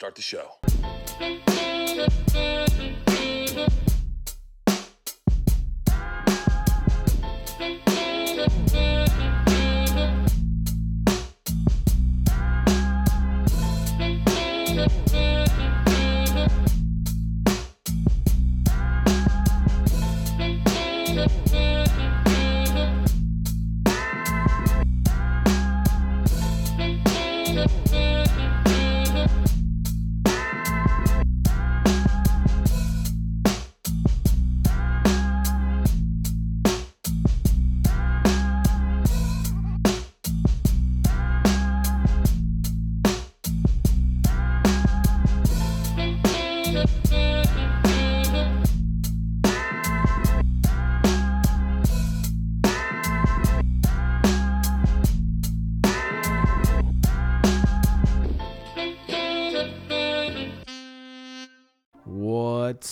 Start the show.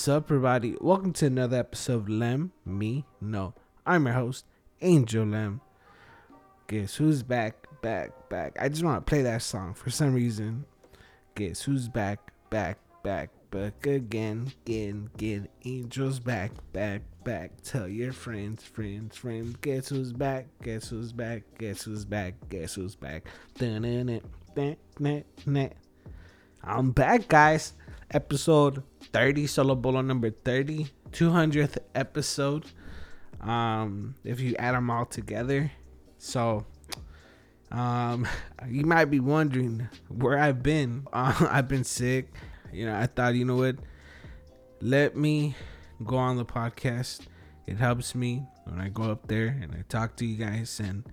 What's up, everybody? Welcome to another episode of Lem Me No. I'm your host, Angel Lem. Guess who's back, back, back? I just want to play that song for some reason. Guess who's back, back, back, back again, again, again. Angel's back, back, back. Tell your friends, friends, friends. Guess who's back? Guess who's back? Guess who's back? Guess who's back? Dun-dun-dun-dun-dun-dun. I'm back, guys. Episode 30, solo bolo number 30, 200th episode. Um, if you add them all together, so um, you might be wondering where I've been. Uh, I've been sick. You know, I thought, you know what? Let me go on the podcast. It helps me when I go up there and I talk to you guys, and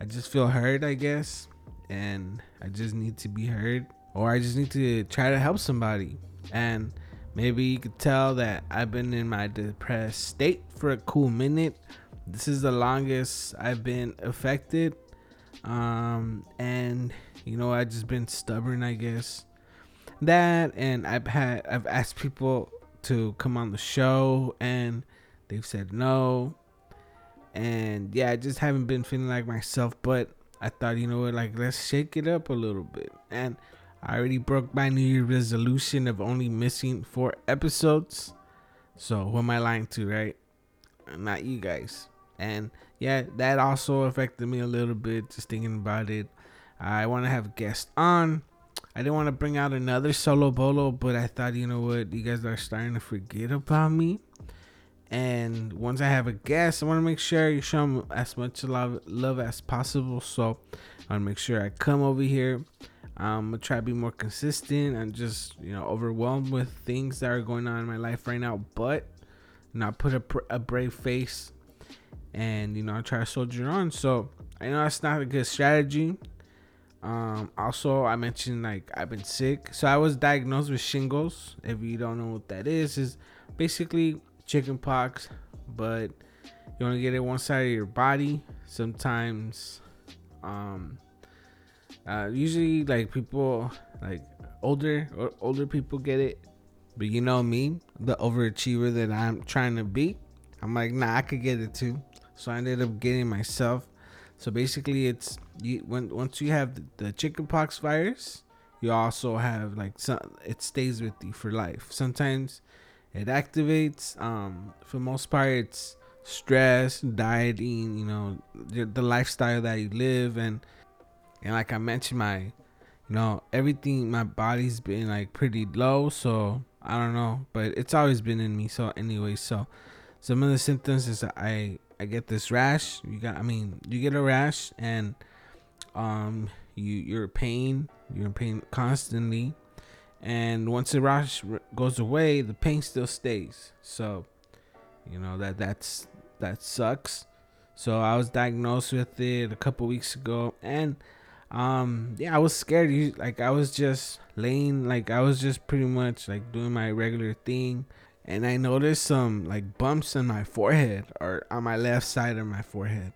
I just feel heard, I guess. And I just need to be heard, or I just need to try to help somebody. And maybe you could tell that I've been in my depressed state for a cool minute. This is the longest I've been affected. Um, and you know, I just been stubborn, I guess. That and I've had I've asked people to come on the show and they've said no. And yeah, I just haven't been feeling like myself, but I thought, you know what, like let's shake it up a little bit. And I already broke my New Year resolution of only missing four episodes. So who am I lying to, right? Not you guys. And yeah, that also affected me a little bit just thinking about it. I want to have guests on. I didn't want to bring out another solo bolo, but I thought, you know what, you guys are starting to forget about me. And once I have a guest, I want to make sure you show them as much love, love as possible. So I want to make sure I come over here. I'm gonna try to be more consistent. I'm just you know overwhelmed with things that are going on in my life right now, but not put a, a brave face and you know I try to soldier on. So I know that's not a good strategy. Um, also, I mentioned like I've been sick, so I was diagnosed with shingles. If you don't know what that is, is basically chicken pox, but you only get it one side of your body. Sometimes, um, uh, usually like people like older or older people get it, but you know me, the overachiever that I'm trying to be. I'm like, nah, I could get it too. So I ended up getting myself. So basically, it's you when once you have the, the chickenpox virus, you also have like some. It stays with you for life. Sometimes it activates. Um, for most part, it's stress, dieting. You know, the, the lifestyle that you live, and and like I mentioned, my you know everything. My body's been like pretty low, so I don't know, but it's always been in me. So anyway, so some of the symptoms is I I get this rash. You got, I mean, you get a rash and um you you're in pain. You're in pain constantly, and once the rash goes away, the pain still stays. So you know that that's that sucks. So I was diagnosed with it a couple weeks ago, and um yeah, I was scared. You like I was just laying, like I was just pretty much like doing my regular thing and I noticed some like bumps in my forehead or on my left side of my forehead.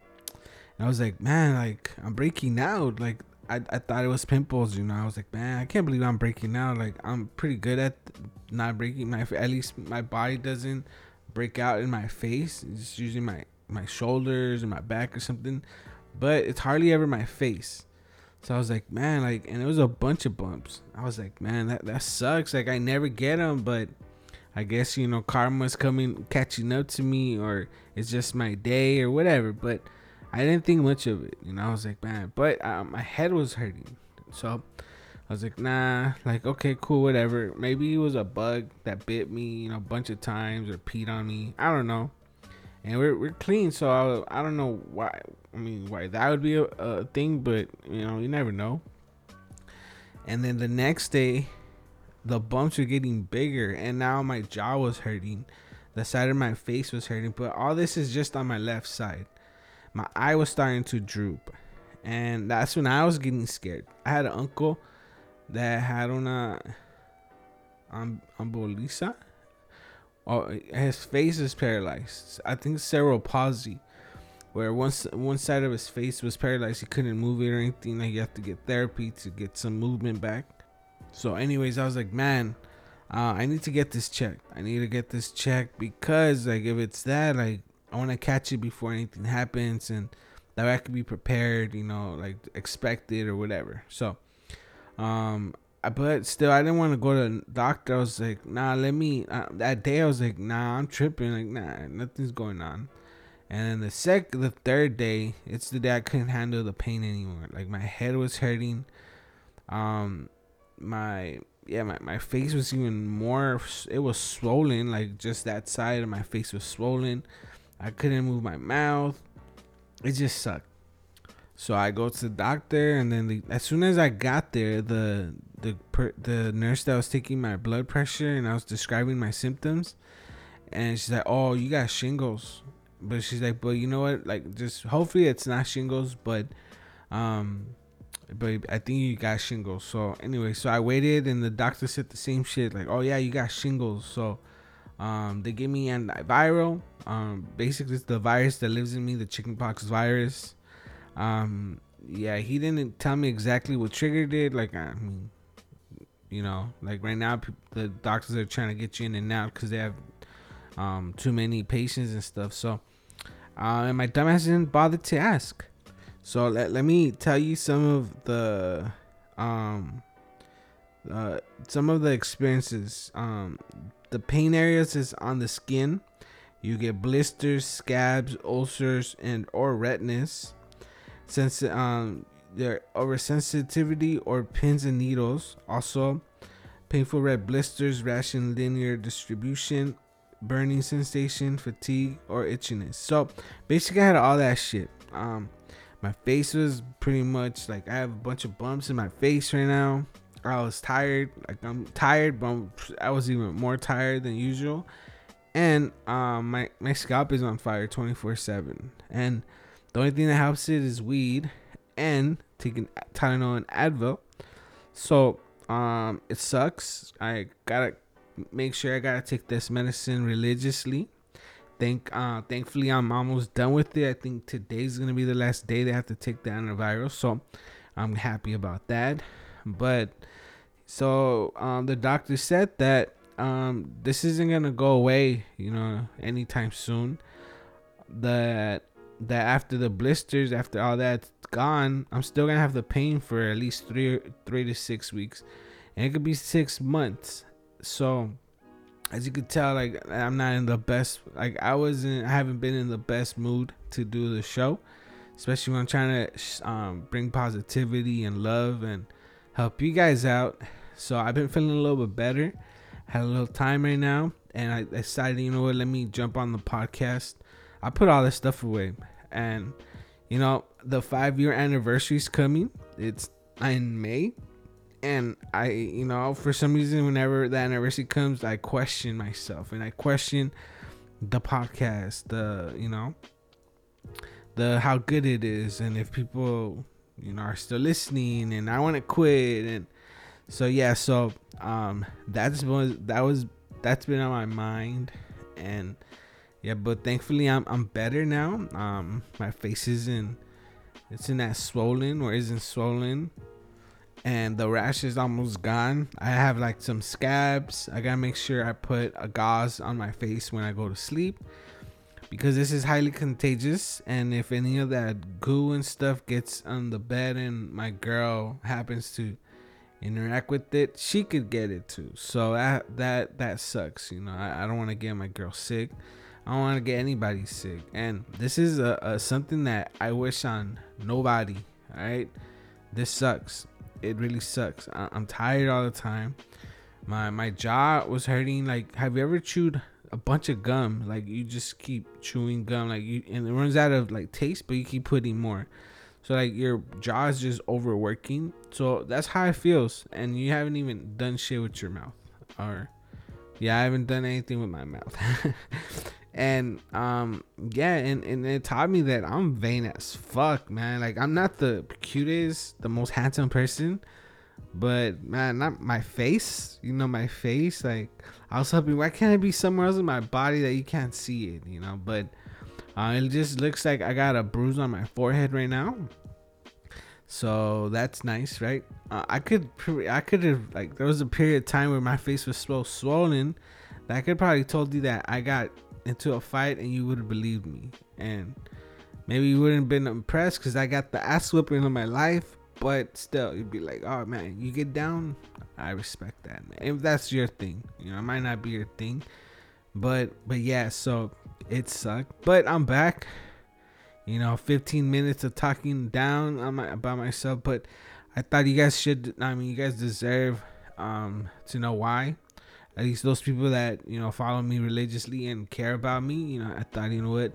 And I was like, man, like I'm breaking out. Like I, I thought it was pimples, you know. I was like, man, I can't believe I'm breaking out. Like I'm pretty good at not breaking my. At least my body doesn't break out in my face. It's usually my my shoulders and my back or something, but it's hardly ever my face. So I was like, man, like, and it was a bunch of bumps. I was like, man, that that sucks. Like I never get them, but I guess you know karma's coming catching up to me, or it's just my day or whatever. But I didn't think much of it. You know, I was like, man, but uh, my head was hurting, so I was like, nah, like okay, cool, whatever. Maybe it was a bug that bit me, you know, a bunch of times or peed on me. I don't know. And we're we're clean, so I, I don't know why. I mean, why that would be a, a thing, but you know, you never know. And then the next day, the bumps were getting bigger, and now my jaw was hurting. The side of my face was hurting, but all this is just on my left side. My eye was starting to droop, and that's when I was getting scared. I had an uncle that had una um, embolisa. Oh, his face is paralyzed. I think cerebral palsy, where once one side of his face was paralyzed. He couldn't move it or anything. Like you have to get therapy to get some movement back. So, anyways, I was like, man, uh, I need to get this checked. I need to get this checked because, like, if it's that, like, I want to catch it before anything happens, and that way I could be prepared. You know, like expected or whatever. So, um, but still, I didn't want to go to doctor. I was like, nah, let me. Uh, that day, I was like, nah, I'm tripping. Like, nah, nothing's going on. And then the sec, the third day, it's the day I couldn't handle the pain anymore. Like my head was hurting. Um, my yeah, my, my face was even more. It was swollen. Like just that side of my face was swollen. I couldn't move my mouth. It just sucked. So I go to the doctor, and then the, as soon as I got there, the the per, the nurse that was taking my blood pressure and I was describing my symptoms, and she's like, "Oh, you got shingles," but she's like, "But you know what? Like, just hopefully it's not shingles, but um, but I think you got shingles." So anyway, so I waited, and the doctor said the same shit, like, "Oh yeah, you got shingles." So um, they gave me antiviral. Um, basically, it's the virus that lives in me, the chickenpox virus. Um, yeah, he didn't tell me exactly what triggered it. Like, I mean, you know, like right now, the doctors are trying to get you in and out because they have um, too many patients and stuff. So, uh, and my dumbass didn't bother to ask. So let, let me tell you some of the um uh some of the experiences. Um the pain areas is on the skin. You get blisters, scabs, ulcers, and or redness. Since um their oversensitivity or pins and needles. Also, painful red blisters, rash and linear distribution, burning sensation, fatigue, or itchiness. So basically, I had all that shit. Um, my face was pretty much like I have a bunch of bumps in my face right now. I was tired, like I'm tired, but I was even more tired than usual. And um, my my scalp is on fire 24/7. And the only thing that helps it is weed and taking Tylenol and Advil. So um, it sucks. I gotta make sure I gotta take this medicine religiously. Thank uh thankfully I'm almost done with it. I think today's gonna be the last day they have to take the antiviral, so I'm happy about that. But so um the doctor said that um this isn't gonna go away, you know, anytime soon. That that after the blisters, after all that's gone, I'm still gonna have the pain for at least three three to six weeks, and it could be six months. So, as you could tell, like I'm not in the best. Like I wasn't. I haven't been in the best mood to do the show, especially when I'm trying to um, bring positivity and love and help you guys out. So I've been feeling a little bit better. Had a little time right now, and I decided, you know what? Let me jump on the podcast. I put all this stuff away, and you know the five year anniversary is coming. It's in May, and I, you know, for some reason, whenever the anniversary comes, I question myself. And I question the podcast, the you know, the how good it is, and if people, you know, are still listening, and I want to quit, and so yeah, so um, that's was that was that's been on my mind, and yeah, but thankfully I'm I'm better now. Um, my face isn't it's that swollen or isn't swollen, and the rash is almost gone. I have like some scabs. I gotta make sure I put a gauze on my face when I go to sleep. because this is highly contagious and if any of that goo and stuff gets on the bed and my girl happens to interact with it she could get it too so that that that sucks you know i, I don't want to get my girl sick i don't want to get anybody sick and this is a, a something that i wish on nobody all right this sucks it really sucks I, i'm tired all the time my my jaw was hurting like have you ever chewed a bunch of gum. Like you just keep chewing gum, like you and it runs out of like taste, but you keep putting more. So like your jaw is just overworking. So that's how it feels, and you haven't even done shit with your mouth, or yeah, I haven't done anything with my mouth. and um yeah, and and it taught me that I'm vain as fuck, man. Like I'm not the cutest, the most handsome person, but man, not my face. You know my face, like I was hoping, why can't it be somewhere else in my body that you can't see it, you know? But uh, it just looks like I got a bruise on my forehead right now. So that's nice, right? Uh, I could, I could have like there was a period of time where my face was so swollen that I could probably told you that I got into a fight and you would have believed me, and maybe you wouldn't have been impressed because I got the ass whipping of my life. But still, you'd be like, "Oh man, you get down, I respect that, man. If that's your thing, you know, it might not be your thing, but but yeah. So it sucked, but I'm back. You know, 15 minutes of talking down on my, about myself, but I thought you guys should. I mean, you guys deserve um to know why. At least those people that you know follow me religiously and care about me. You know, I thought, you know what,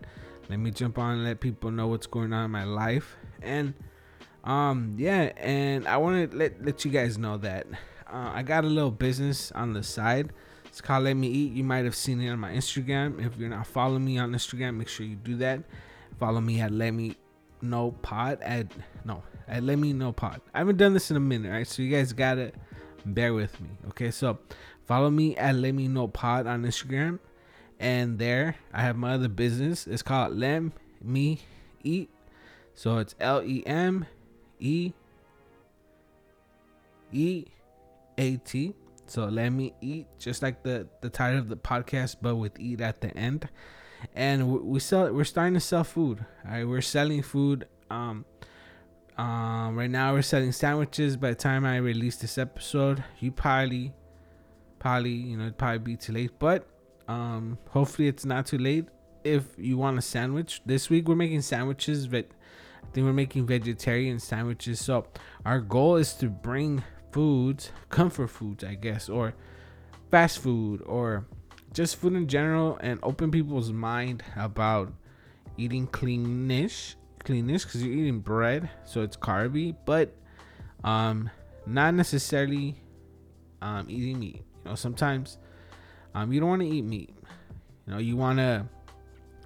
let me jump on and let people know what's going on in my life and um yeah and i want to let let you guys know that uh, I got a little business on the side. It's called Let Me Eat. You might have seen it on my Instagram. If you're not following me on Instagram, make sure you do that. Follow me at Let Me Know Pod at no at Let Me Know Pod. I haven't done this in a minute, right? So you guys gotta bear with me, okay? So follow me at Let Me Know Pod on Instagram, and there I have my other business. It's called Let Me Eat. So it's L E M E E at. So let me eat, just like the the title of the podcast, but with eat at the end. And we sell. We're starting to sell food. All right, we're selling food. Um, um, right now we're selling sandwiches. By the time I release this episode, you probably, probably, you know, it'd probably be too late. But um, hopefully it's not too late. If you want a sandwich, this week we're making sandwiches, but I think we're making vegetarian sandwiches. So our goal is to bring foods, comfort foods, I guess, or fast food, or just food in general, and open people's mind about eating cleanish, cleanish, because you're eating bread, so it's carby, but um, not necessarily um eating meat. You know, sometimes um you don't want to eat meat. You know, you want to,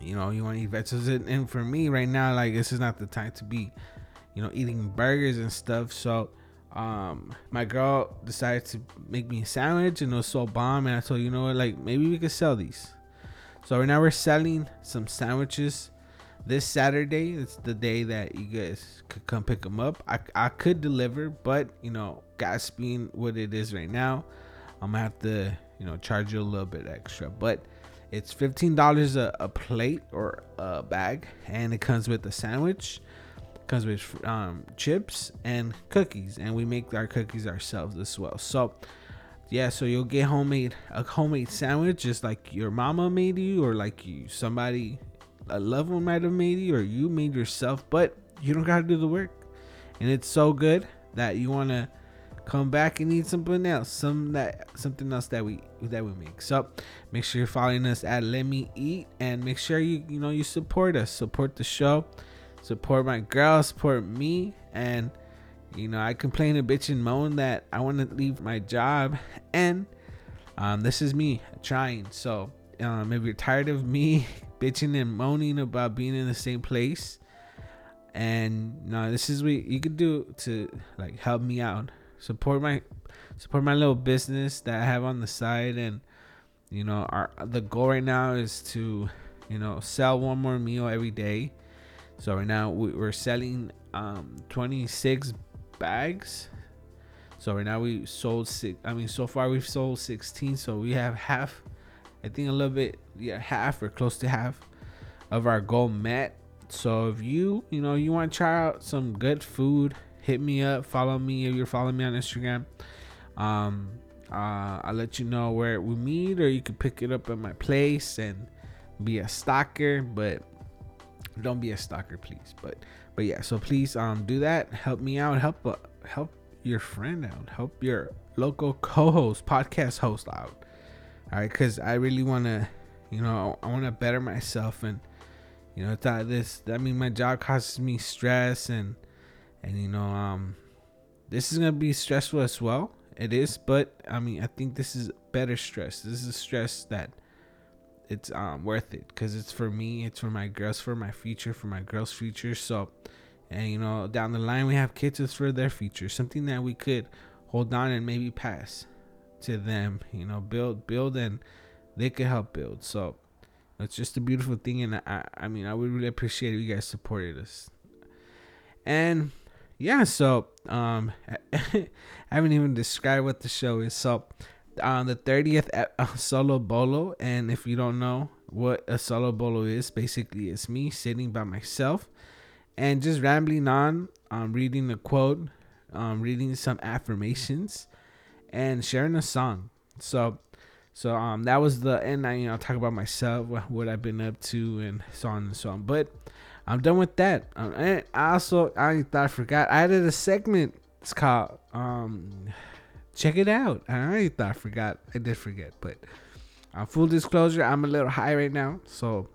you know, you want to eat vegetables, and for me right now, like this is not the time to be, you know, eating burgers and stuff. So um my girl decided to make me a sandwich and it was so bomb. And i told you know what? Like maybe we could sell these. So right now we're selling some sandwiches this saturday. It's the day that you guys could come pick them up. I, I could deliver but you know gas being what it is right now i'm gonna have to you know charge you a little bit extra but it's $15 a, a plate or a bag and it comes with a sandwich comes with um, chips and cookies, and we make our cookies ourselves as well. So, yeah, so you'll get homemade a homemade sandwich just like your mama made you, or like you somebody a loved one might have made you, or you made yourself. But you don't gotta do the work, and it's so good that you wanna come back and eat something else, some that something else that we that we make. So make sure you're following us at Let Me Eat, and make sure you you know you support us, support the show. Support my girl, support me, and you know I complain a bitch and moan that I want to leave my job, and um, this is me trying. So um, if you're tired of me bitching and moaning about being in the same place, and you know, this is what you could do to like help me out, support my support my little business that I have on the side, and you know our the goal right now is to you know sell one more meal every day so right now we, we're selling um 26 bags. So right now we sold six. I mean, so far we've sold 16. So we have half. I think a little bit, yeah, half or close to half of our goal met. So if you, you know, you want to try out some good food, hit me up, follow me if you're following me on Instagram. Um, uh, I'll let you know where we meet, or you can pick it up at my place and be a stalker. But don't be a stalker, please. But but yeah, so please um do that. Help me out. Help uh, help your friend out. Help your local co-host, podcast host out. All right, because I really want to, you know, I want to better myself and you know that this I mean my job causes me stress and and you know um this is gonna be stressful as well. It is but i mean i think this is better stress. This is stress that it's um worth it because it's for me it's for my girls for my future for my girls future. So and you know down the line we have kids it's for their future. Something that we could hold on and maybe pass to them you know build build and they could help build. So it's just a beautiful thing, and I, I mean, I would really appreciate if you guys supported us. And yeah, so um, I haven't even described what the show is. So on the 30th uh, solo bolo, and if you don't know what a solo bolo is, basically it's me sitting by myself and just rambling on, um, reading a quote, um, reading some affirmations, and sharing a song. So so um, that was the end. I you know talk about myself, what I've been up to, and so on and so on. But I'm done with that. Um, and I also I thought I forgot I added a segment. It's called um, check it out. I thought I forgot. I did forget, but uh, full disclosure, I'm a little high right now, so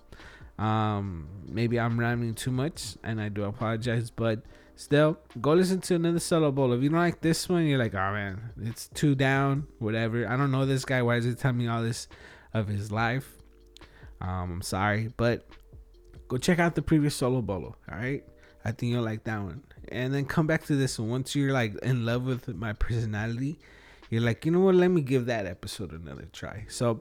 um, maybe I'm rhyming too much, and I do apologize. But Still, go listen to another solo bolo. If you don't like this one, you're like, oh man, it's too down, whatever. I don't know this guy. Why is he telling me all this of his life? Um, I'm sorry, but go check out the previous solo bolo. All right, I think you'll like that one. And then come back to this one. Once you're like in love with my personality, you're like, you know what? Let me give that episode another try. So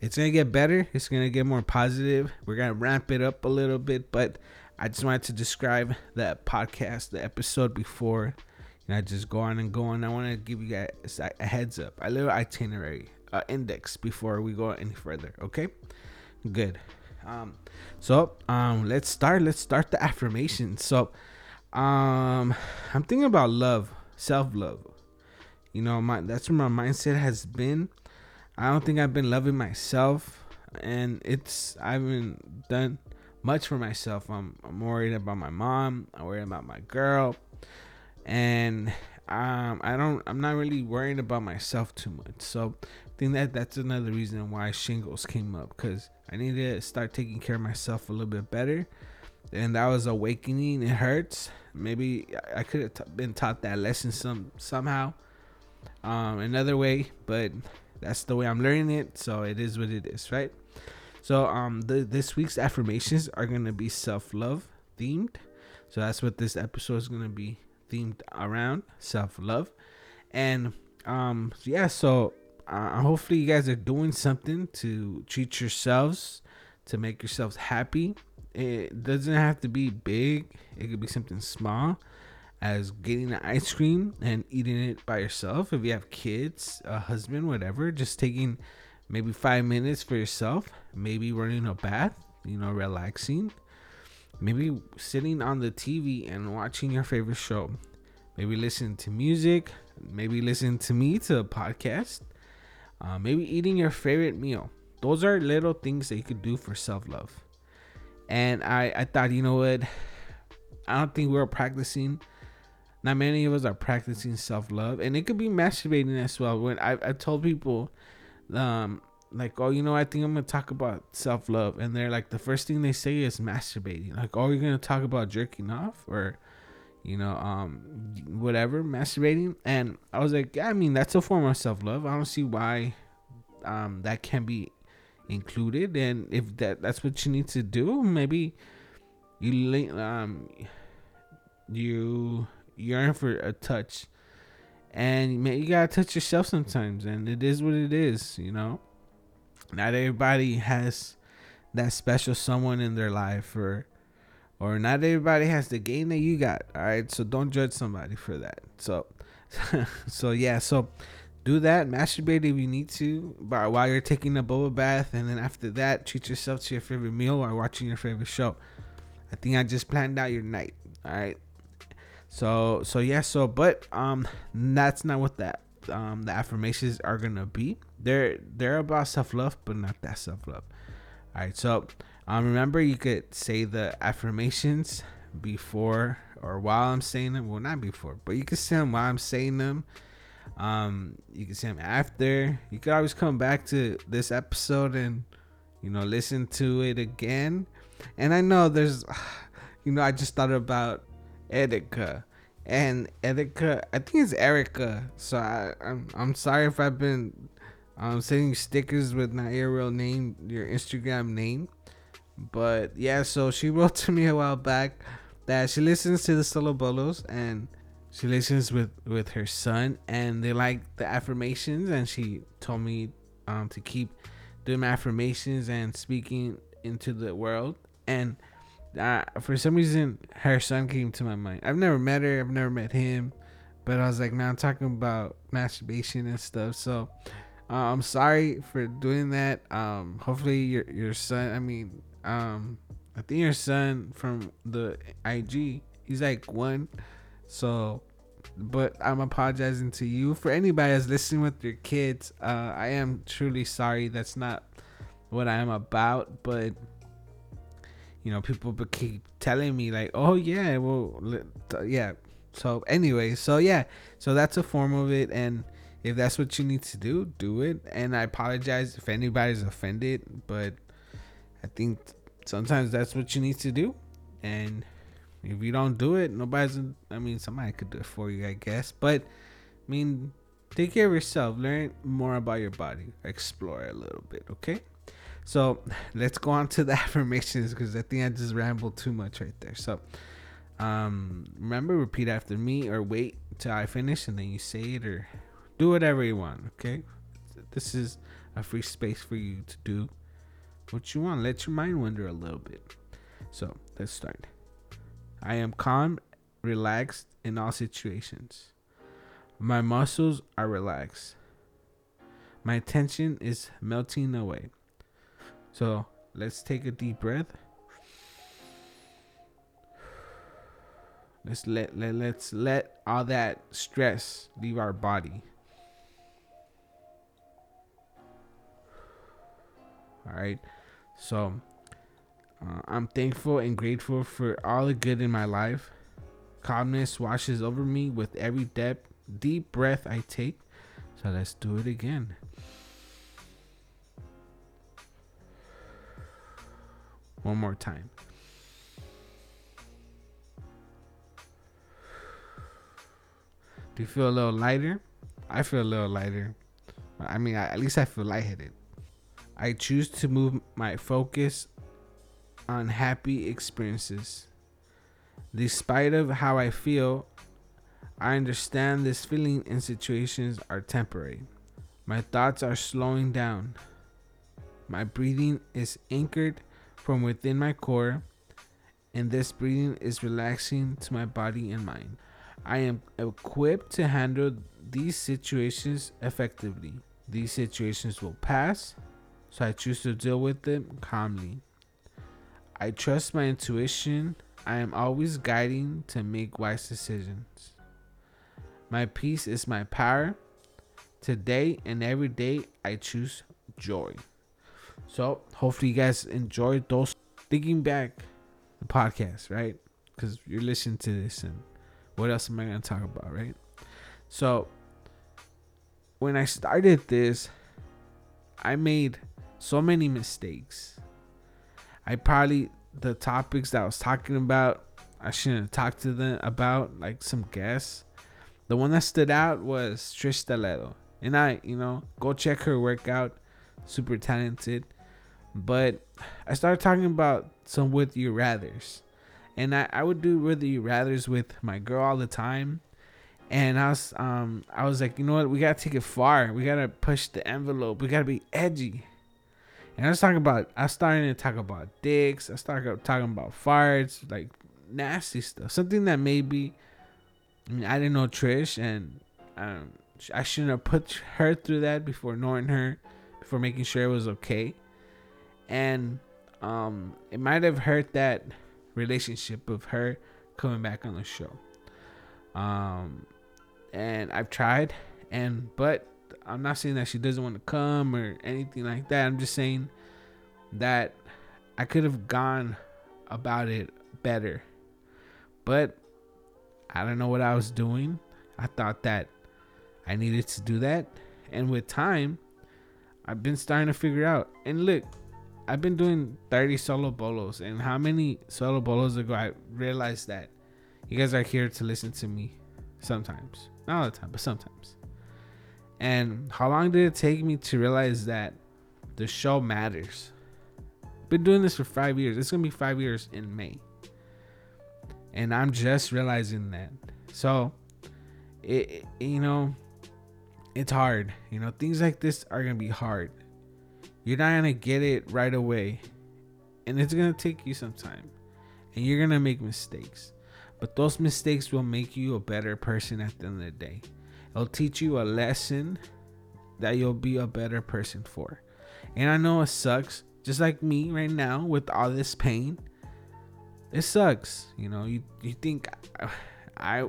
it's gonna get better. It's gonna get more positive. We're gonna ramp it up a little bit, but I just wanted to describe that podcast, the episode before. And I just go on and go on. I want to give you guys a heads up, a little itinerary, uh, index before we go any further. Okay, good. Um, so um, let's start. Let's start the affirmation. So, um, I'm thinking about love, self love. You know, my that's where my mindset has been. I don't think I've been loving myself, and it's I haven't done much for myself. I'm, I'm worried about my mom. I'm worried about my girl, and um, I don't. I'm not really worrying about myself too much. So think that that's another reason why shingles came up because I need to start taking care of myself a little bit better. And that was awakening. It hurts. Maybe I could have t- been taught that lesson some somehow, um, another way, but that's the way I'm learning it. So it is what it is, right? So um, the, this week's affirmations are gonna be self love themed. So that's what this episode is gonna be themed around self love, and um, yeah. So uh, hopefully you guys are doing something to treat yourselves to make yourselves happy. It doesn't have to be big. It could be something small as getting an ice cream and eating it by yourself. If you have kids, a husband, whatever, just taking maybe five minutes for yourself, maybe running a bath, you know, relaxing, maybe sitting on the TV and watching your favorite show, maybe listening to music, maybe listening to me to a podcast, uh, maybe eating your favorite meal. Those are little things that you could do for self love. And I, I thought, you know what? I don't think we're practicing. Not many of us are practicing self love, and it could be masturbating as well. When I, I told people um like oh you know i think i'm gonna talk about self-love and they're like the first thing they say is masturbating like oh you're gonna talk about jerking off or you know um whatever masturbating. And i was like yeah i mean that's a form of self-love. I don't see why um that can be included. And if that that's what you need to do maybe you um you yearn for a touch. And man, you gotta touch yourself sometimes, and it is what it is, you know. Not everybody has that special someone in their life, or or not everybody has the game that you got. All right, so don't judge somebody for that. So, so yeah, so do that. Masturbate if you need to, but while you're taking a bubble bath, and then after that, treat yourself to your favorite meal or watching your favorite show. I think I just planned out your night. All right. So so yeah. So but um, that's not what that um the affirmations are gonna be. They're they're about self love, but not that self love. All right. So um, remember you could say the affirmations before or while I'm saying them. Well, not before, but you can say them while I'm saying them um, you can say them after. You could always come back to this episode and you know listen to it again. And I know there's, you know, I just thought about Erica and Erica. I think it's Erica. So I, I'm I'm sorry if I've been um sending stickers with not your real name, your Instagram name. But yeah, so she wrote to me a while back that she listens to the Solo Bolos and she listens with with her son and they like the affirmations and she told me um, to keep doing affirmations and speaking into the world. And uh, for some reason her son came to my mind. I've never met her i've never met him but i was like man i'm talking about masturbation and stuff. So uh, i'm sorry for doing that. Um, hopefully your your son i mean um, i think your son from the ig he's like one so, but I'm apologizing to you for anybody that's listening with your kids. Uh, I am truly sorry. That's not what I am about. But you know, people keep telling me like, "Oh yeah, well, yeah." So anyway, so yeah, so that's a form of it, and if that's what you need to do, do it. And I apologize if anybody's offended, but I think sometimes that's what you need to do, and if you don't do it, nobody's. I mean, somebody could do it for you, I guess. But I mean, take care of yourself. Learn more about your body. Explore a little bit, okay? So let's go on to the affirmations because I think I just rambled too much right there. So um, remember, repeat after me or wait till I finish and then you say it or do whatever you want, okay? This is a free space for you to do what you want. Let your mind wander a little bit. So let's start. I am calm, relaxed in all situations. My muscles are relaxed. My tension is melting away. So let's take a deep breath. Let's let, let let's let all that stress leave our body. All right. So uh, I'm thankful and grateful for all the good in my life. Calmness washes over me with every depth, deep breath I take. So let's do it again. One more time. Do you feel a little lighter? I feel a little lighter. I mean, at least I feel lightheaded. I choose to move my focus on happy experiences. Despite of how I feel, I understand this feeling and situations are temporary. My thoughts are slowing down. My breathing is anchored from within my core, and this breathing is relaxing to my body and mind. I am equipped to handle these situations effectively. These situations will pass, so I choose to deal with them calmly. I trust my intuition. I am always guiding to make wise decisions. My peace is my power. Today and every day, I choose joy. So, hopefully, you guys enjoyed those thinking back the podcast, right? Because you're listening to this, and what else am I going to talk about, right? So, when I started this, I made so many mistakes I probably the topics that I was talking about, I shouldn't have talked to them about, like some guests. The one that stood out was Trish Toledo. And I, you know, go check her workout. Super talented. But I started talking about some with you rathers. And I, I would do with you rathers with my girl all the time. And I was um I was like, you know what, we gotta take it far. We gotta push the envelope. We gotta be edgy. And I was talking about, I started to talk about dicks. I started talking about farts, like nasty stuff. Something that maybe, I mean, I didn't know Trish, and um, I shouldn't have put her through that before knowing her, before making sure it was okay. And um, it might have hurt that relationship of her coming back on the show. Um, and I've tried, and but I'm not saying that she doesn't want to come or anything like that. I'm just saying that I could have gone about it better. But I don't know what I was doing. I thought that I needed to do that. And with time, I've been starting to figure out. And look, I've been doing 30 solo bolos. And how many solo bolos ago I realized that you guys are here to listen to me sometimes. Not all the time, but sometimes. And how long did it take me to realize that the show matters? Been doing this for five years. It's gonna be five years in May. And I'm just realizing that. So it, it you know, it's hard. You know, things like this are gonna be hard. You're not gonna get it right away. And it's gonna take you some time. And you're gonna make mistakes. But those mistakes will make you a better person at the end of the day. It'll teach you a lesson that you'll be a better person for. And I know it sucks, just like me right now with all this pain. It sucks, you know. You you think I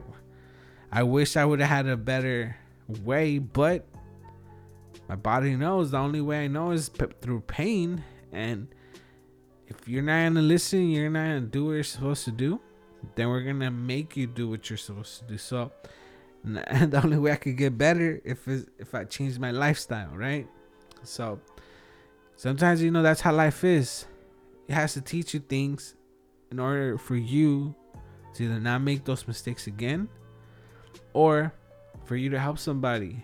I wish I would have had a better way, but my body knows the only way I know is p- through pain. And if you're not gonna listen, you're not gonna do what you're supposed to do then we're gonna make you do what you're supposed to do. So the only way I could get better if if I change my lifestyle, right? So sometimes you know that's how life is. It has to teach you things in order for you to either not make those mistakes again or for you to help somebody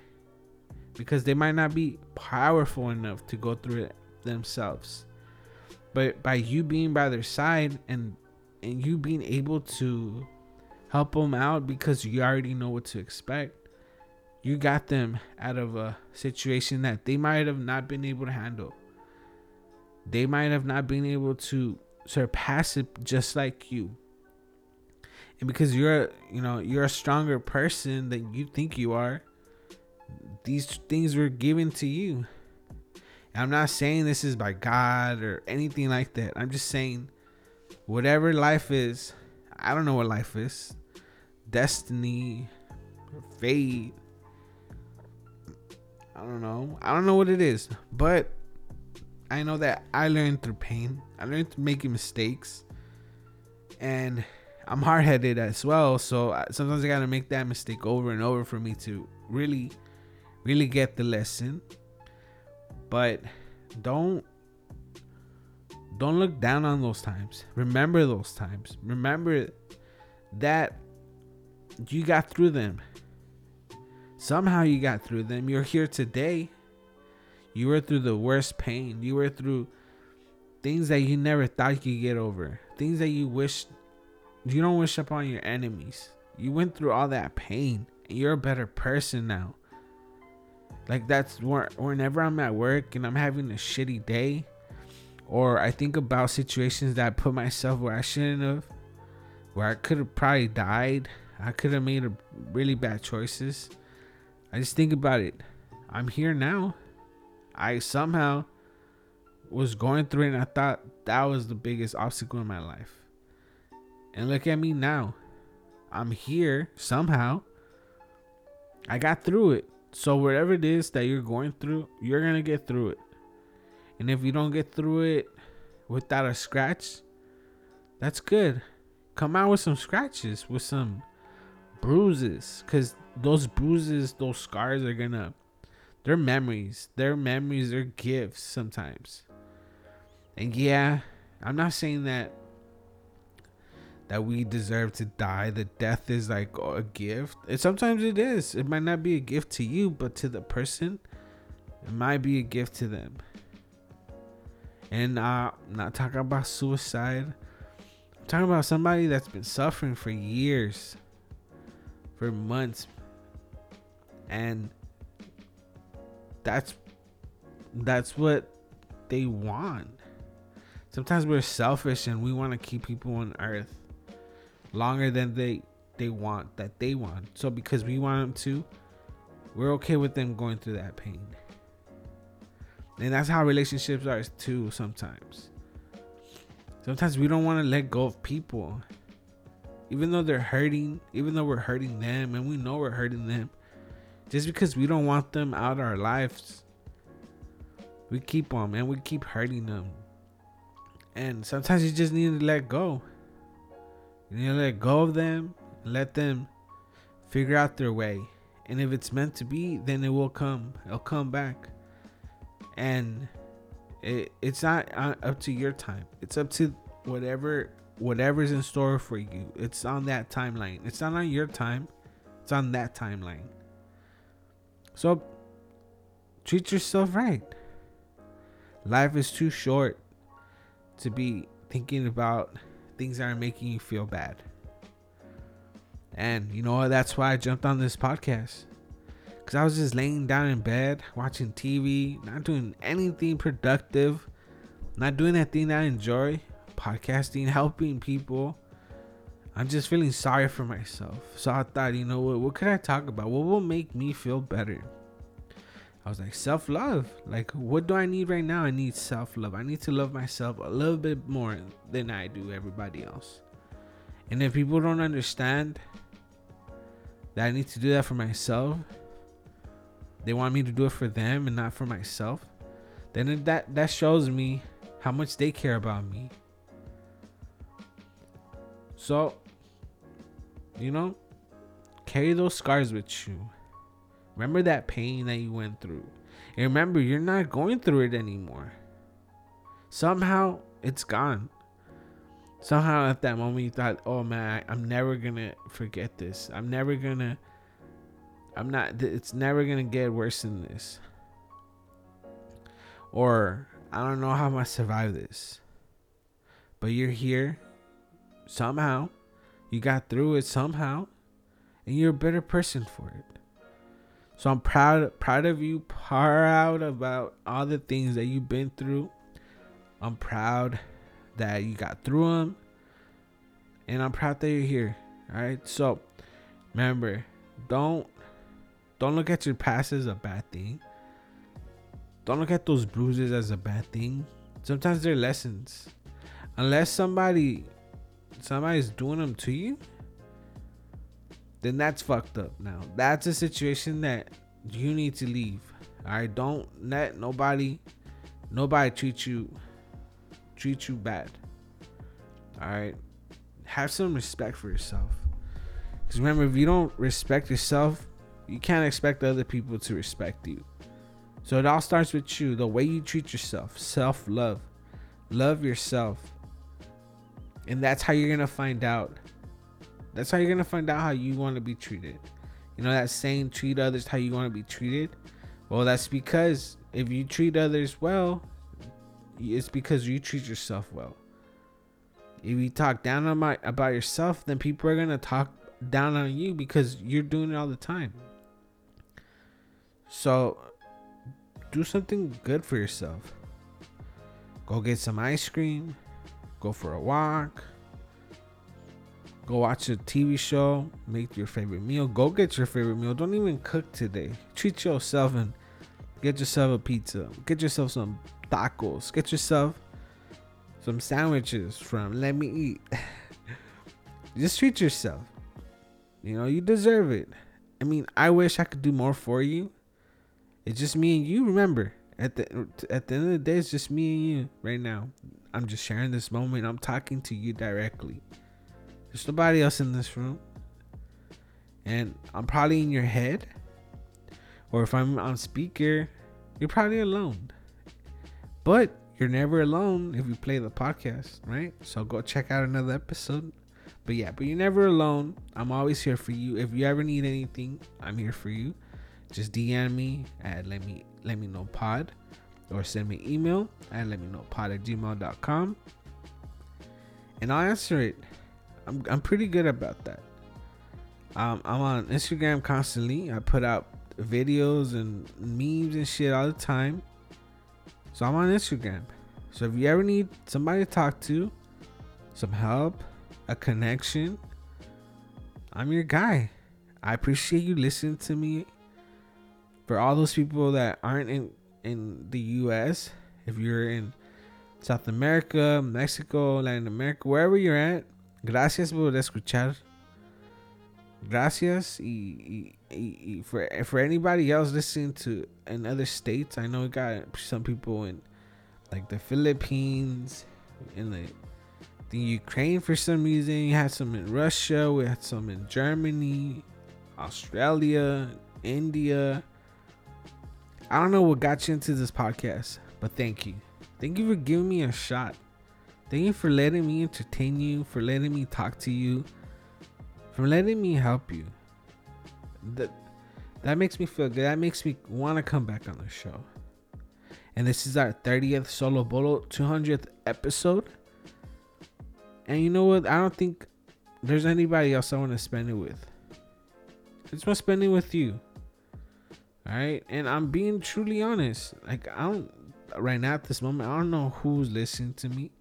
because they might not be powerful enough to go through it themselves. But by you being by their side and and you being able to help them out because you already know what to expect. You got them out of a situation that they might have not been able to handle. They might have not been able to surpass it just like you. And because you're you know you're a stronger person than you think you are these things were given to you. And i'm not saying this is by god or anything like that. I'm just saying whatever life is, I don't know what life is. Destiny, fate. I don't know. I don't know what it is, but I know that I learned through pain. I learned through making mistakes, and I'm hard headed as well. So sometimes I gotta make that mistake over and over for me to really, really get the lesson. But don't don't look down on those times. Remember those times. Remember that you got through them. Somehow you got through them. You're here today. You were through the worst pain. You were through things that you never thought you could get over. Things that you wish you don't wish upon your enemies. You went through all that pain and you're a better person now. Like that's whenever I'm at work and I'm having a shitty day, or I think about situations that I put myself where I shouldn't have, where I could have probably died. I could have made a really bad choices. I just think about it. I'm here now. I somehow was going through it and I thought that was the biggest obstacle in my life. And look at me now. I'm here somehow. I got through it. So whatever it is that you're going through, you're going to get through it. And if you don't get through it without a scratch, that's good. Come out with some scratches, with some bruises. Because those bruises, those scars are gonna, they're memories. They're memories, they're gifts sometimes. And yeah, I'm not saying that that we deserve to die. The death is like a gift. And sometimes it is. It might not be a gift to you, but to the person, it might be a gift to them. And uh, I'm not talking about suicide. I'm talking about somebody that's been suffering for years, for months. And that's that's what they want. Sometimes we're selfish and we want to keep people on earth longer than they they want that they want. So because we want them to, we're okay with them going through that pain. And that's how relationships are too sometimes. Sometimes we don't want to let go of people. Even though they're hurting, even though we're hurting them and we know we're hurting them, just because we don't want them out of our lives, we keep them and we keep hurting them. And sometimes you just need to let go. You need to let go of them, let them figure out their way. And if it's meant to be, then it will come. It'll come back and it, it's not uh, up to your time it's up to whatever whatever's in store for you. It's on that timeline. It's not on your time. It's on that timeline. So treat yourself right. Life is too short to be thinking about things that are making you feel bad. And you know what? that's why i jumped on this podcast. Because I was just laying down in bed, watching TV, not doing anything productive, not doing that thing that I enjoy podcasting, helping people. I'm just feeling sorry for myself. So I thought, you know what, what could I talk about? What will make me feel better? I was like, self love. Like, what do I need right now? I need self love. I need to love myself a little bit more than I do everybody else. And if people don't understand that I need to do that for myself, they want me to do it for them and not for myself, then that that shows me how much they care about me. So, you know, carry those scars with you. Remember that pain that you went through. And remember, you're not going through it anymore. Somehow, it's gone. Somehow, at that moment, you thought, oh man, I'm never gonna forget this. I'm never gonna I'm not. It's never gonna get worse than this. Or I don't know how I'm gonna survive this. But you're here. Somehow, you got through it somehow, and you're a better person for it. So I'm proud, proud of you. Proud about all the things that you've been through. I'm proud that you got through them, and I'm proud that you're here. All right. So remember, don't don't look at your past as a bad thing. Don't look at those bruises as a bad thing. Sometimes they're lessons. Unless somebody somebody's doing them to you, then that's fucked up now. That's a situation that you need to leave. Alright, don't let nobody nobody treat you treat you bad. Alright. Have some respect for yourself. Because remember, if you don't respect yourself, you can't expect other people to respect you. So it all starts with you, the way you treat yourself, self love. Love yourself. And that's how you're going to find out. That's how you're going to find out how you want to be treated. You know that saying, treat others how you want to be treated? Well, that's because if you treat others well, it's because you treat yourself well. If you talk down on my, about yourself, then people are going to talk down on you because you're doing it all the time. So do something good for yourself. Go get some ice cream, go for a walk, go watch a TV show, make your favorite meal, go get your favorite meal. Don't even cook today. Treat yourself and get yourself a pizza, get yourself some tacos, get yourself some sandwiches from Let Me Eat. Just treat yourself. You know, you deserve it. I mean, I wish I could do more for you. It's just me and you. Remember, at the at the end of the day, it's just me and you right now. I'm just sharing this moment. I'm talking to you directly. There's nobody else in this room, and I'm probably in your head, or if I'm on speaker, you're probably alone. But you're never alone if you play the podcast, right? So go check out another episode. But yeah, but you're never alone. I'm always here for you. If you ever need anything, I'm here for you just DM me at let me let me know pod or send me email at let me know pod at gmail.com and I'll answer it. I'm, I'm pretty good about that. Um, I'm on Instagram constantly. I put out videos and memes and shit all the time. So I'm on Instagram. So if you ever need somebody to talk to, some help, a connection, I'm your guy. I appreciate you listening to me for all those people that aren't in in the U.S., if you're in South America, Mexico, Latin America, wherever you're at, gracias por escuchar. Gracias y, y, y for for anybody else listening to in other states. I know we got some people in like the Philippines, in the the Ukraine for some reason. You had some in Russia. We had some in Germany, Australia, India. I don't know what got you into this podcast, but thank you. Thank you for giving me a shot. Thank you for letting me entertain you, for letting me talk to you, for letting me help you. That that makes me feel good. That makes me want to come back on the show. And this is our 30th solo bolo 200th episode. And you know what? I don't think there's anybody else I want to spend it with. I just want to spend it with you. All right, and I'm being truly honest. Like I don't right now at this moment, I don't know who's listening to me.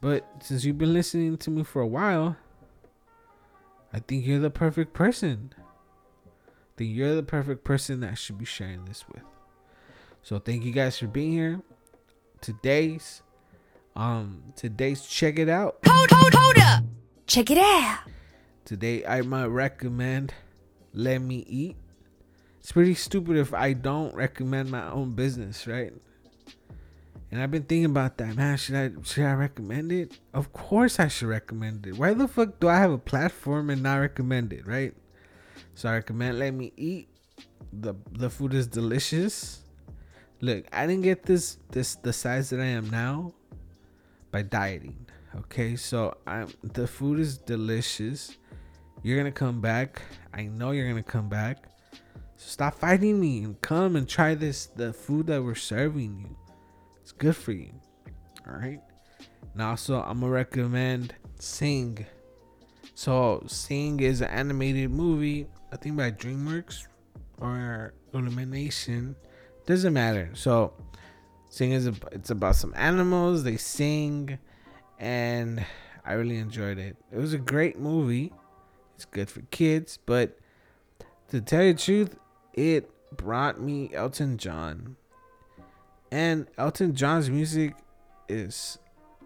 But since you've been listening to me for a while, I think you're the perfect person. I think you're the perfect person that I should be sharing this with. So thank you guys for being here. Today's um today's check it out. Hold, hold, hold up. Check it out. Today I might recommend Let Me Eat it's pretty stupid if I don't recommend my own business, right? And I've been thinking about that, man. Should I should I recommend it? Of course I should recommend it. Why the fuck do I have a platform and not recommend it, right? So I recommend let me eat. The the food is delicious. Look, I didn't get this this the size that I am now by dieting. Okay, so I'm the food is delicious. You're gonna come back. I know you're gonna come back. So stop fighting me and come and try this the food that we're serving you. It's good for you. All right. Now, also, I'm gonna recommend Sing. So, Sing is an animated movie, I think by DreamWorks or Illumination. Doesn't matter. So, Sing is a, it's about some animals. They sing, and I really enjoyed it. It was a great movie. It's good for kids, but to tell you the truth, it brought me Elton John. And Elton John's music is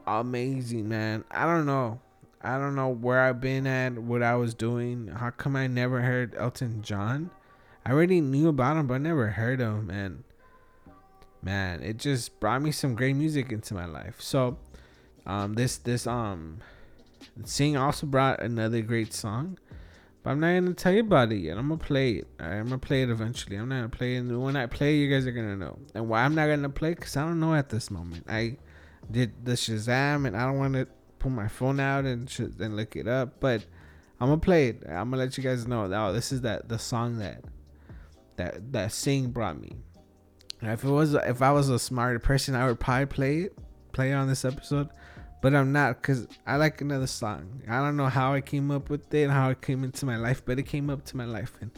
amazing, man. I don't know. I don't know where I've been at, what I was doing. How come I never heard Elton John? I already knew about him, but I never heard him. And man, it just brought me some great music into my life. So, um, this this um, Sing also brought another great song. But I'm not gonna tell you about it yet. I'm gonna play it. I'm gonna play it eventually. I'm not gonna play it. And when I play, you guys are gonna know. And why I'm not gonna play? Cause I don't know at this moment. I did the Shazam, and I don't want to pull my phone out and sh- and look it up. But I'm gonna play it. I'm gonna let you guys know. Oh, this is that the song that that that Sing brought me. If it was if I was a smarter person, I would probably play it, play it on this episode but I'm not because I like another song. I don't know how I came up with it, how it came into my life, but it came up to my life and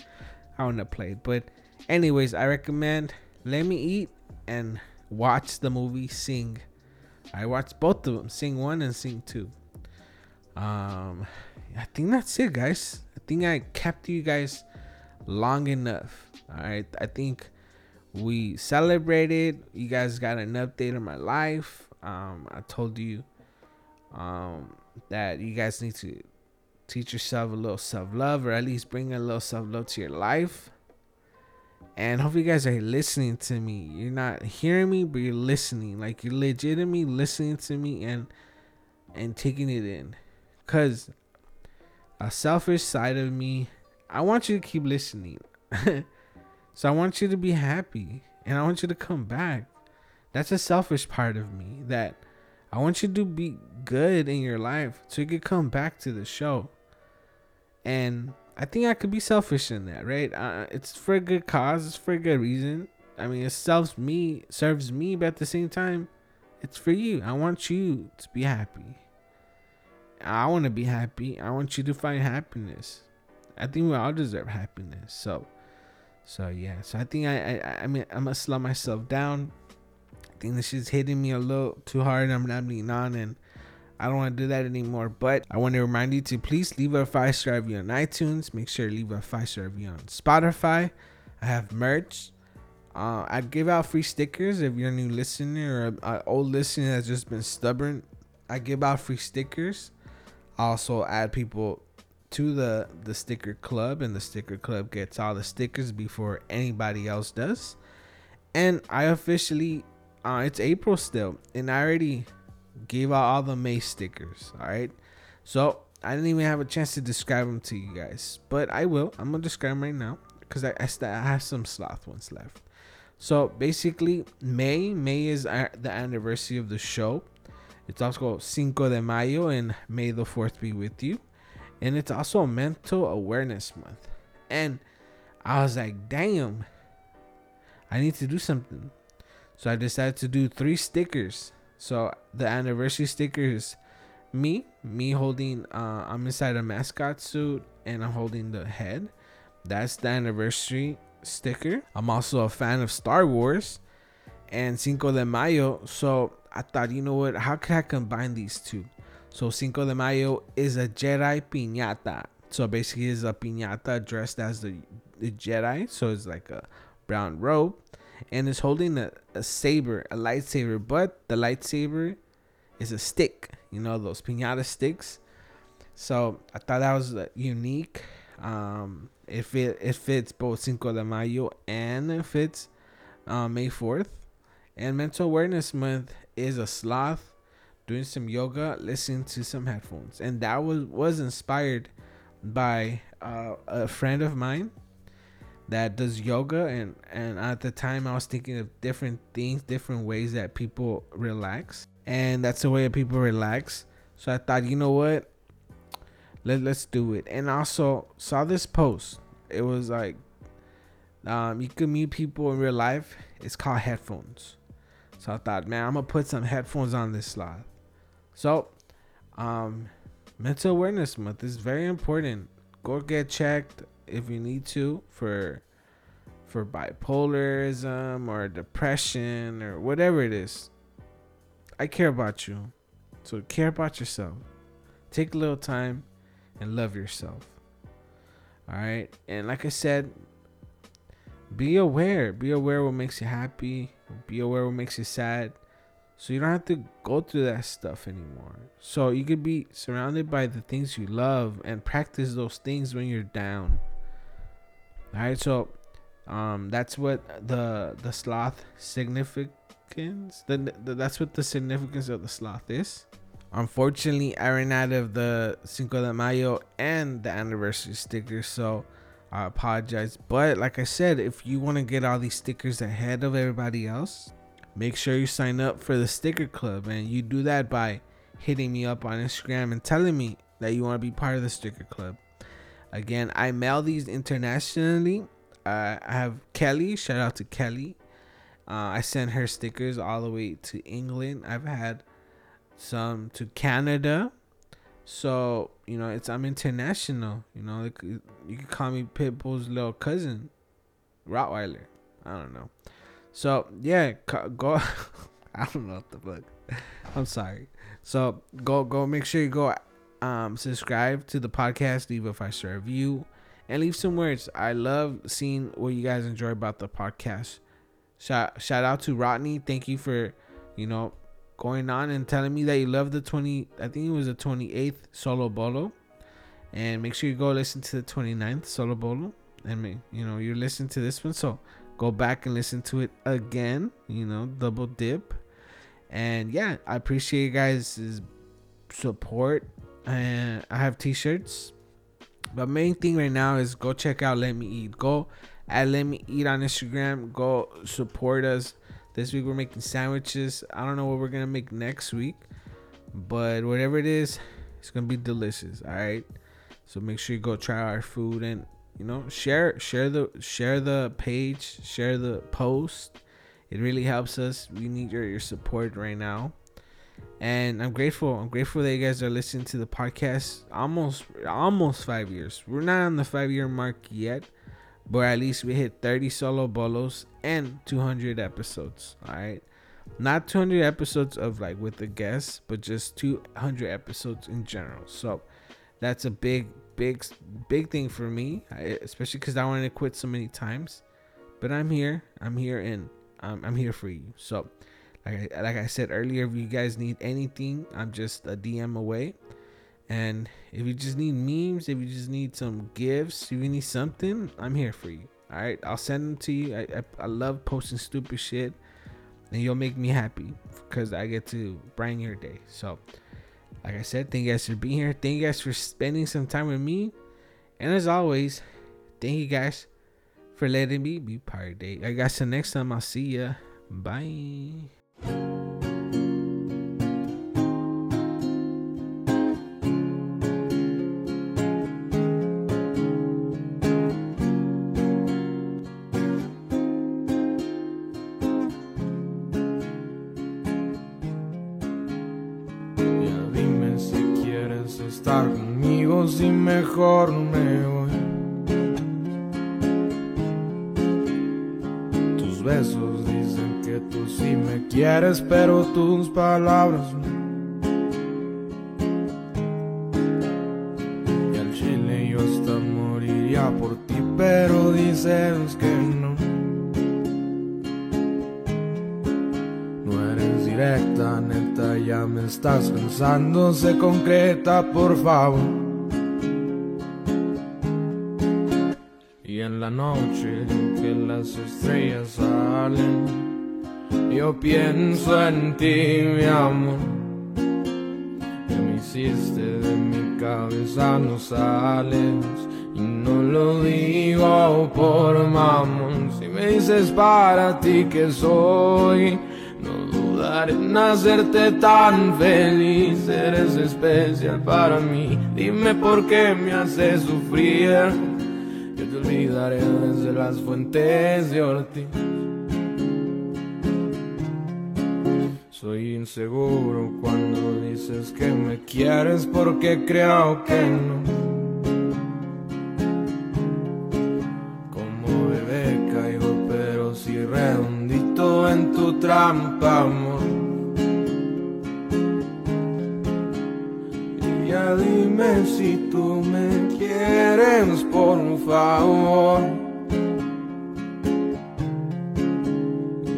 I want to play it. But, anyways, I recommend Let Me Eat and watch the movie Sing. I watched both of them, Sing 1 and Sing 2. Um, I think that's it, guys. I think I kept you guys long enough. All right, I think we celebrated. You guys got an update on my life. Um, I told you um, that you guys need to teach yourself a little self love, or at least bring a little self love to your life. And hopefully, you guys are listening to me. You're not hearing me, but you're listening. Like you're legitimately listening to me and and taking it in. Cause a selfish side of me, I want you to keep listening. so I want you to be happy, and I want you to come back. That's a selfish part of me that I want you to be good in your life so you could come back to the show. And I think I could be selfish in that, right? Uh, it's for a good cause. It's for a good reason. I mean, it serves me, serves me, but at the same time, it's for you. I want you to be happy. I want to be happy. I want you to find happiness. I think we all deserve happiness. So, so yeah. So I think I, I, I mean, I must slow myself down think this is hitting me a little too hard. I'm not being on and I don't want to do that anymore. But I want to remind you to please leave a five star review on iTunes. Make sure to leave a five star review on Spotify. I have merch. Uh, I give out free stickers if you're a new listener or an old listener that's just been stubborn. I give out free stickers. I also add people to the the sticker club, and the sticker club gets all the stickers before anybody else does. And I officially, uh, it's April still, and I already gave out all the May stickers. All right, so I didn't even have a chance to describe them to you guys, but I will. I'm gonna describe them right now because I, I, st- I have some sloth ones left. So basically, May May is the anniversary of the show. It's also Cinco de Mayo, and May the Fourth be with you. And it's also Mental Awareness Month. And I was like, damn, I need to do something. So I decided to do three stickers. So the anniversary sticker is me, me holding, uh, I'm inside a mascot suit and I'm holding the head. That's the anniversary sticker. I'm also a fan of Star Wars and Cinco de Mayo. So I thought, you know what? How could I combine these two? So Cinco de Mayo is a Jedi piñata. So basically, it's a piñata dressed as the, the Jedi. So it's like a brown robe, and it's holding a, a saber, a lightsaber. But the lightsaber is a stick. You know those piñata sticks. So I thought that was unique. Um, it it fits both Cinco de Mayo and it fits uh, May fourth. And Mental Awareness Month is a sloth doing some yoga, listening to some headphones, and that was was inspired by uh, a friend of mine that does yoga and and at the time I was thinking of different things, different ways that people relax. And that's the way that people relax. So I thought, you know what? Let let's do it. And also saw this post. It was like um you can meet people in real life. It's called headphones. So I thought, man, I'm gonna put some headphones on this slide. So, um, mental awareness month is very important. Go get checked if you need to for for bipolarism or depression or whatever it is. I care about you. So care about yourself. Take a little time and love yourself. All right? And like I said, be aware. Be aware what makes you happy. Be aware what makes you sad. So you don't have to go through that stuff anymore. So you could be surrounded by the things you love and practice those things when you're down. All right, so um, that's what the the sloth significance. The, the, that's what the significance of the sloth is. Unfortunately, I ran out of the Cinco de Mayo and the anniversary stickers, so I apologize. But like I said, if you want to get all these stickers ahead of everybody else, make sure you sign up for the sticker club and you do that by hitting me up on Instagram and telling me that you want to be part of the sticker club. Again, I mail these internationally. Uh, I have Kelly. Shout out to Kelly. Uh, I sent her stickers all the way to England. I've had some to Canada. So you know, it's I'm international. You know, you can call me Pitbull's little cousin, Rottweiler. I don't know. So yeah, go. I don't know what the fuck. I'm sorry. So go go make sure you go um subscribe to the podcast, leave a five star review, and leave some words. I love seeing what you guys enjoy about the podcast. Shout shout out to Rodney. Thank you for you know going on and telling me that you love the 20 I think it was the 28th solo bolo. And make sure you go listen to the 29th solo bolo. And you know you're listening to this one, so go back and listen to it again, you know, double dip. And yeah, I appreciate you guys' support. And I have t-shirts. But main thing right now is go check out Let Me Eat. Go at Let Me Eat on Instagram. Go support us. This week we're making sandwiches. I don't know what we're gonna make next week, but whatever it is, it's gonna be delicious. All right. So make sure you go try our food and you know share share the share the page share the post it really helps us we need your, your support right now and i'm grateful i'm grateful that you guys are listening to the podcast almost almost five years we're not on the five year mark yet but at least we hit 30 solo bolos and 200 episodes all right not 200 episodes of like with the guests but just 200 episodes in general so that's a big big big thing for me, especially because I wanted to quit so many times. but I'm here. I'm here, and um, I'm here for you. So, like I, like I said earlier, if you guys need anything, I'm just a DM away. And if you just need memes, if you just need some gifts, if you need something, I'm here for you. All right, I'll send them to you. I, I, I love posting stupid shit, and you'll make me happy because I get to brighten your day. So, like I said, thank you guys for being here. Thank you guys for spending some time with me. And as always, thank you guys for letting me be part of day. I guess the next time I'll see ya. Bye. Mejor me voy. Tus besos dicen que tú sí me quieres, pero tus palabras no. Y al chile yo hasta moriría por ti, pero dices que no. No eres directa, neta, ya me estás cansando, se concreta, por favor. Noche que las estrellas salen, yo pienso en ti, mi amor. Que me hiciste de mi cabeza, no sales. Y no lo digo por mamón. Si me dices para ti que soy, no dudaré en hacerte tan feliz. Eres especial para mí. Dime por qué me haces sufrir. Olvidaré desde las fuentes de Ortiz. Soy inseguro cuando dices que me quieres porque creo que no. Como bebé caigo pero si redondito en tu trampa, dime si tú me quieres, por favor.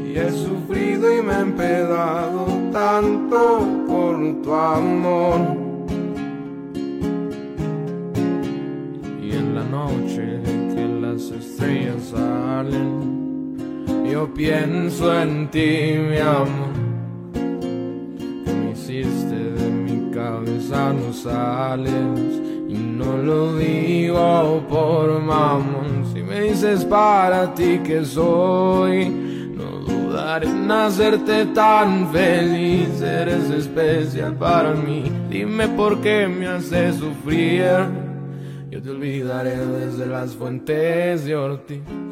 Y he sufrido y me he empedado tanto por tu amor. Y en la noche que las estrellas salen, yo pienso en ti, mi amor. No sales. Y no lo digo por mamón. Si me dices para ti que soy, no dudaré en hacerte tan feliz. Eres especial para mí. Dime por qué me haces sufrir. Yo te olvidaré desde las fuentes de Ortiz.